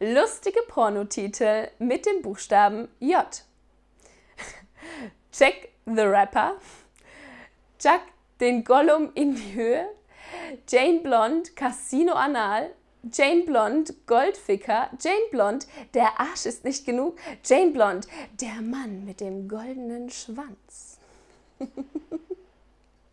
lustige Pornotitel mit dem Buchstaben J. Jack the Rapper, Jack den Gollum in die Höhe, Jane Blond Casino Anal, Jane Blond Goldficker, Jane Blond der Arsch ist nicht genug, Jane Blond der Mann mit dem goldenen Schwanz.